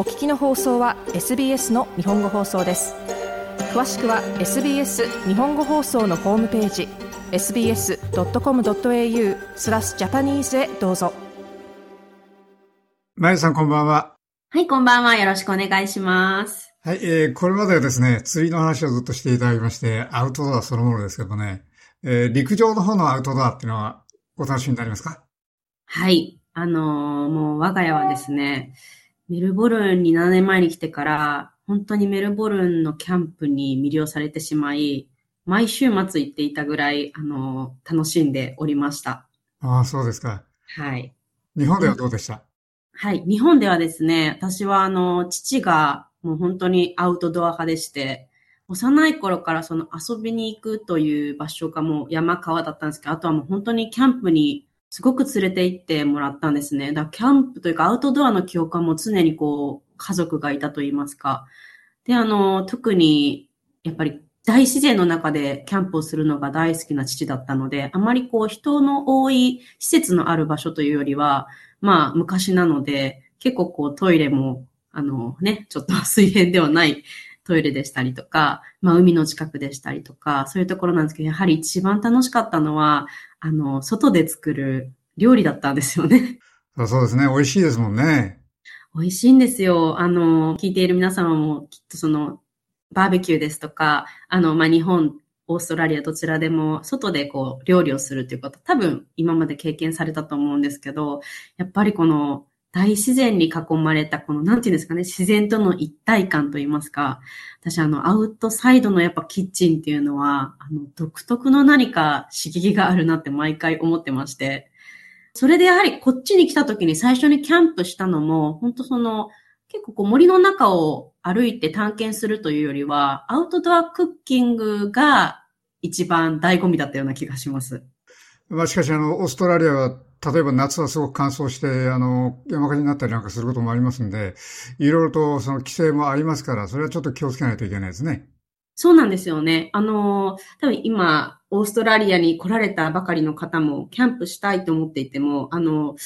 お聞きの放送は SBS の日本語放送です詳しくは SBS 日本語放送のホームページ sbs.com.au スラスジャパニーズへどうぞまゆさんこんばんははい、こんばんは。よろしくお願いします。はい、えー、これまではですね、釣りの話をずっとしていただきまして、アウトドアそのものですけどね、えー、陸上の方のアウトドアっていうのはお楽しみになりますか？はい。あのーもう我が家はですね、メルボルンに7年前に来てから、本当にメルボルンのキャンプに魅了されてしまい、毎週末行っていたぐらい、あのー楽しんでおりました。ああ、そうですか。はい。日本ではどうでした？はい。日本ではですね、私はあの、父がもう本当にアウトドア派でして、幼い頃からその遊びに行くという場所がもう山川だったんですけど、あとはもう本当にキャンプにすごく連れて行ってもらったんですね。だキャンプというかアウトドアの記憶はもう常にこう家族がいたと言いますか。で、あの、特にやっぱり大自然の中でキャンプをするのが大好きな父だったので、あまりこう人の多い施設のある場所というよりは、まあ昔なので、結構こうトイレも、あのね、ちょっと 水平ではないトイレでしたりとか、まあ海の近くでしたりとか、そういうところなんですけど、やはり一番楽しかったのは、あの、外で作る料理だったんですよね。そうですね、美味しいですもんね。美味しいんですよ。あの、聞いている皆様もきっとその、バーベキューですとか、あの、まあ、日本、オーストラリアどちらでも外でこう料理をするということ多分今まで経験されたと思うんですけど、やっぱりこの大自然に囲まれたこのなんていうんですかね、自然との一体感といいますか、私あのアウトサイドのやっぱキッチンっていうのは、あの独特の何か刺激があるなって毎回思ってまして、それでやはりこっちに来た時に最初にキャンプしたのも、本当その結構こう森の中を歩いて探検するというよりは、アウトドアクッキングが一番醍醐味だったような気がします。まあしかしあの、オーストラリアは、例えば夏はすごく乾燥して、あの、山火事になったりなんかすることもありますんで、いろいろとその規制もありますから、それはちょっと気をつけないといけないですね。そうなんですよね。あの、多分今、オーストラリアに来られたばかりの方も、キャンプしたいと思っていても、あの、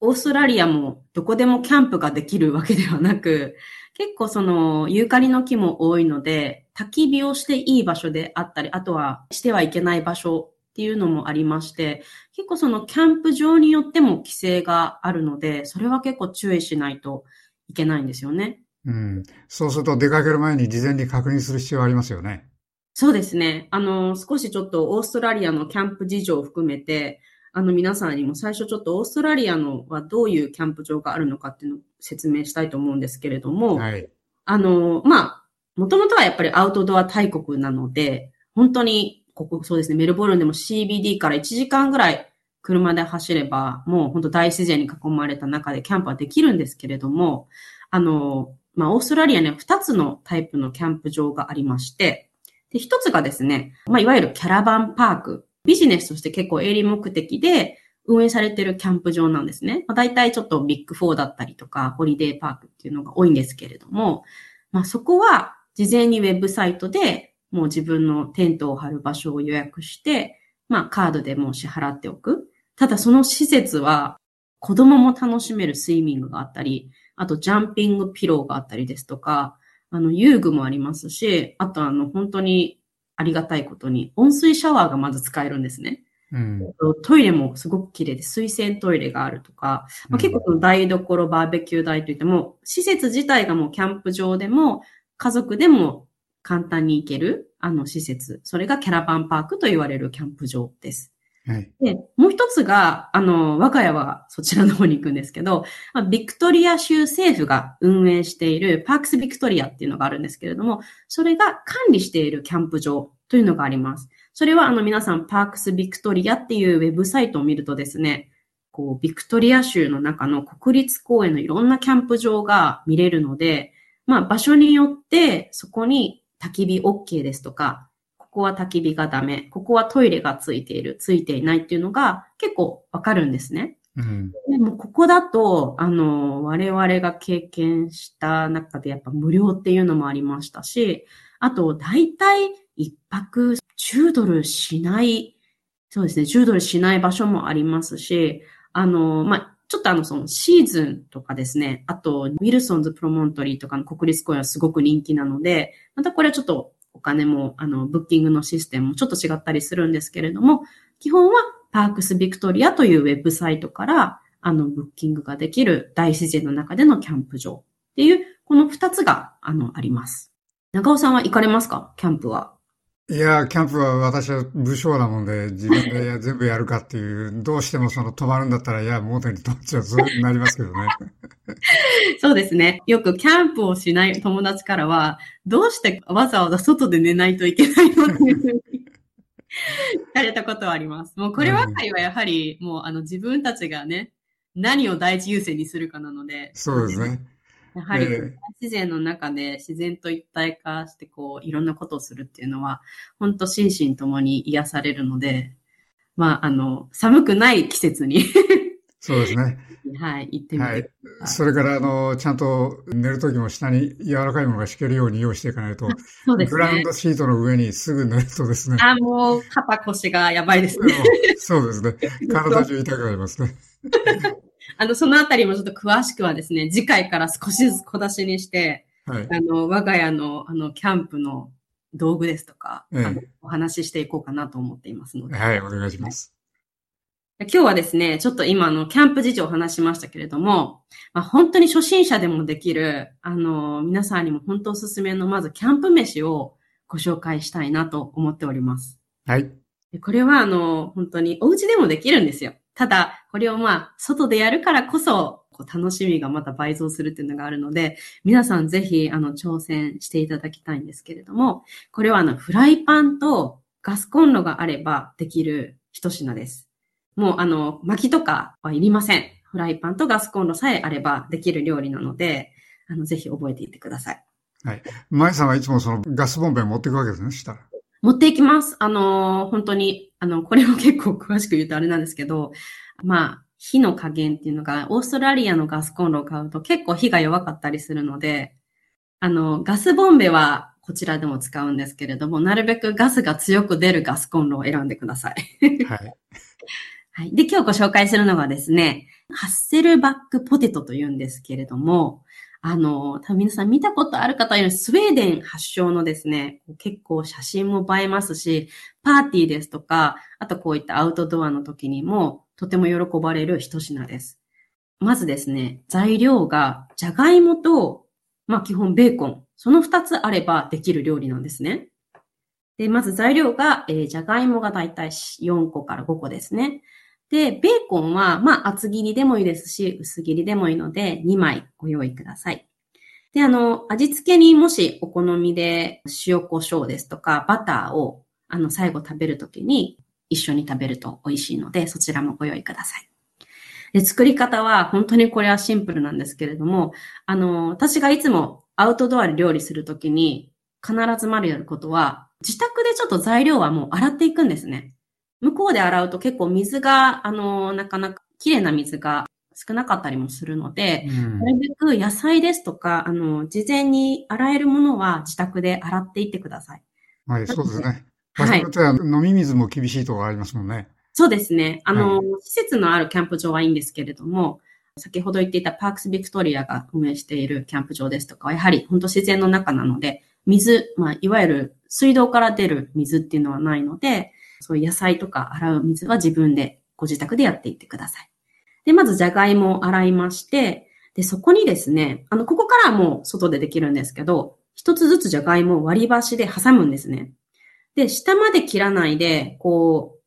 オーストラリアもどこでもキャンプができるわけではなく、結構そのユーカリの木も多いので、焚き火をしていい場所であったり、あとはしてはいけない場所っていうのもありまして、結構そのキャンプ場によっても規制があるので、それは結構注意しないといけないんですよね。うん。そうすると出かける前に事前に確認する必要ありますよね。そうですね。あの、少しちょっとオーストラリアのキャンプ事情を含めて、あの皆さんにも最初ちょっとオーストラリアのはどういうキャンプ場があるのかっていうのを説明したいと思うんですけれども、はい。あの、まあ、もともとはやっぱりアウトドア大国なので、本当に、ここ、そうですね、メルボルンでも CBD から1時間ぐらい車で走れば、もう本当大自然に囲まれた中でキャンプはできるんですけれども、あの、まあ、オーストラリアには2つのタイプのキャンプ場がありまして、で、1つがですね、まあ、いわゆるキャラバンパーク。ビジネスとして結構営利目的で運営されてるキャンプ場なんですね。まあ、大体ちょっとビッグフォーだったりとか、ホリデーパークっていうのが多いんですけれども、まあ、そこは事前にウェブサイトでもう自分のテントを張る場所を予約して、まあカードでもう支払っておく。ただその施設は子供も楽しめるスイミングがあったり、あとジャンピングピローがあったりですとか、あの遊具もありますし、あとあの本当にありがたいことに温水シャワーがまず使えるんですね。うん。トイレもすごく綺麗で水洗トイレがあるとか、まあ、結構その台所、バーベキュー台といっても、施設自体がもうキャンプ場でも、家族でも簡単に行ける、あの施設。それがキャラバンパークと言われるキャンプ場です。はい。で、もう一つが、あの、我が家はそちらの方に行くんですけど、まあ、ビクトリア州政府が運営しているパークスビクトリアっていうのがあるんですけれども、それが管理しているキャンプ場というのがあります。それはあの皆さんパークスビクトリアっていうウェブサイトを見るとですね、こうビクトリア州の中の国立公園のいろんなキャンプ場が見れるので、まあ場所によってそこに焚き火 OK ですとか、ここは焚き火がダメ、ここはトイレがついている、ついていないっていうのが結構わかるんですね。うん。でもここだと、あの、我々が経験した中でやっぱ無料っていうのもありましたし、あと、だいたい一泊10ドルしない、そうですね、10ドルしない場所もありますし、あの、まあ、ちょっとあの、そのシーズンとかですね、あと、ウィルソンズプロモントリーとかの国立公園はすごく人気なので、またこれはちょっとお金も、あの、ブッキングのシステムもちょっと違ったりするんですけれども、基本はパークスビクトリアというウェブサイトから、あの、ブッキングができる大自然の中でのキャンプ場っていう、この二つが、あの、あります。中尾さんは行かれますか？キャンプは。いや、キャンプは私は武将なもんで、自分で 全部やるかっていう、どうしてもその止まるんだったら、いや、元に止まっちゃう、そうなりますけどね。そうですね。よくキャンプをしない友達からは、どうしてわざわざ外で寝ないといけないのっていうふうに 聞かれたことはあります。もうこればかりはやはり、もうあの自分たちがね、何を第一優先にするかなので。そうですね。やはり、自然の中で自然と一体化して、こう、いろんなことをするっていうのは、本当心身ともに癒されるので、まあ、あの、寒くない季節に そうですね。はい、行ってみて。はい。それから、あの、ちゃんと寝るときも下に柔らかいものが敷けるように用意していかないと、そうですね。グラウンドシートの上にすぐ寝るとですね。あ、もう、肩腰がやばいですね。そうですね。体中痛くなりますね。あの、そのあたりもちょっと詳しくはですね、次回から少しずつ小出しにして、はい、あの、我が家の、あの、キャンプの道具ですとか、ええ、あのお話ししていこうかなと思っていますので。はい、お願いします。今日はですね、ちょっと今のキャンプ事情を話しましたけれども、まあ、本当に初心者でもできる、あの、皆さんにも本当おすすめのまずキャンプ飯をご紹介したいなと思っております。はい。これはあの、本当にお家でもできるんですよ。ただ、これをまあ、外でやるからこそ、こう楽しみがまた倍増するっていうのがあるので、皆さんぜひ、あの、挑戦していただきたいんですけれども、これはあの、フライパンとガスコンロがあればできる一品です。もうあの、薪とかはいりません。フライパンとガスコンロさえあればできる料理なので、あの、ぜひ覚えていってください。はい。舞さんはいつもそのガスボンベ持っていくわけですね、したら。持っていきます。あの、本当に、あの、これも結構詳しく言うとあれなんですけど、まあ、火の加減っていうのが、オーストラリアのガスコンロを買うと結構火が弱かったりするので、あの、ガスボンベはこちらでも使うんですけれども、なるべくガスが強く出るガスコンロを選んでください。はい。はい。で、今日ご紹介するのがですね、ハッセルバックポテトというんですけれども、あの、多分皆さん見たことある方よりスウェーデン発祥のですね、結構写真も映えますし、パーティーですとか、あとこういったアウトドアの時にもとても喜ばれる一品です。まずですね、材料がじゃがいもと、まあ基本ベーコン、その二つあればできる料理なんですね。で、まず材料が、えー、じゃがいもがだいたい4個から5個ですね。で、ベーコンは、まあ、厚切りでもいいですし、薄切りでもいいので、2枚ご用意ください。で、あの、味付けにもしお好みで塩胡椒ですとか、バターを、あの、最後食べるときに一緒に食べると美味しいので、そちらもご用意ください。で、作り方は本当にこれはシンプルなんですけれども、あの、私がいつもアウトドアで料理するときに必ずまるやることは、自宅でちょっと材料はもう洗っていくんですね。向こうで洗うと結構水が、あの、なかなか綺麗な水が少なかったりもするので、うん、なるべく野菜ですとか、あの、事前に洗えるものは自宅で洗っていってください。はい、そうですね。はい。飲み水も厳しいところありますもんね。そうですね。あの、はい、施設のあるキャンプ場はいいんですけれども、先ほど言っていたパークスビクトリアが運営しているキャンプ場ですとかやはり本当自然の中なので、水、まあ、いわゆる水道から出る水っていうのはないので、そういう野菜とか洗う水は自分でご自宅でやっていってください。で、まずじゃがいもを洗いまして、で、そこにですね、あの、ここからはもう外でできるんですけど、一つずつじゃがいもを割り箸で挟むんですね。で、下まで切らないで、こ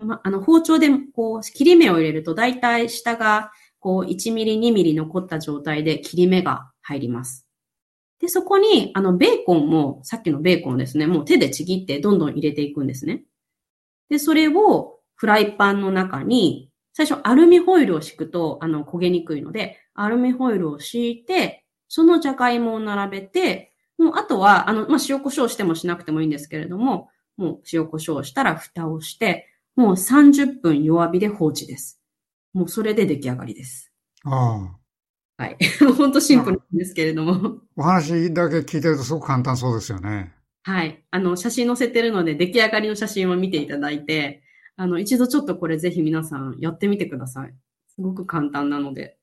う、ま、あの、包丁で、こう、切り目を入れると、だいたい下が、こう、1ミリ、2ミリ残った状態で切り目が入ります。で、そこに、あの、ベーコンも、さっきのベーコンですね、もう手でちぎってどんどん入れていくんですね。で、それをフライパンの中に、最初アルミホイルを敷くと、あの、焦げにくいので、アルミホイルを敷いて、そのじゃがいもを並べて、もうあとは、あの、まあ、塩胡椒してもしなくてもいいんですけれども、もう塩胡椒したら蓋をして、もう30分弱火で放置です。もうそれで出来上がりです。ああ。はい。本当シンプルなんですけれども。お話だけ聞いてるとすごく簡単そうですよね。はい。あの、写真載せてるので、出来上がりの写真を見ていただいて、あの、一度ちょっとこれぜひ皆さんやってみてください。すごく簡単なので。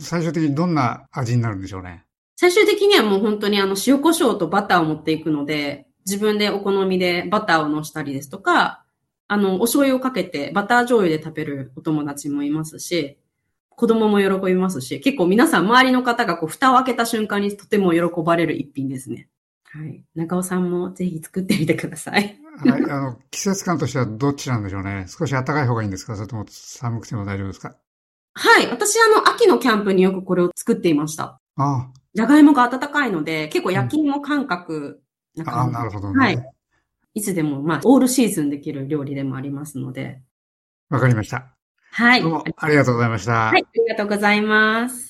最終的にどんな味になるんでしょうね。最終的にはもう本当にあの塩コショウとバターを持っていくので、自分でお好みでバターを乗したりですとか、あの、お醤油をかけてバター醤油で食べるお友達もいますし、子供も喜びますし、結構皆さん周りの方がこう蓋を開けた瞬間にとても喜ばれる一品ですね。はい。中尾さんもぜひ作ってみてください。はい。あの、季節感としてはどっちなんでしょうね。少し暖かい方がいいんですか？それとも寒くても大丈夫ですか？はい。私、あの、秋のキャンプによくこれを作っていました。ああ。じゃがいもが暖かいので、結構焼き芋感覚な感じ、うん、ああ、なるほどね。はい。いつでも、まあ、オールシーズンできる料理でもありますので。わかりました。はい。どうもありがとうございました。はい、ありがとうございます。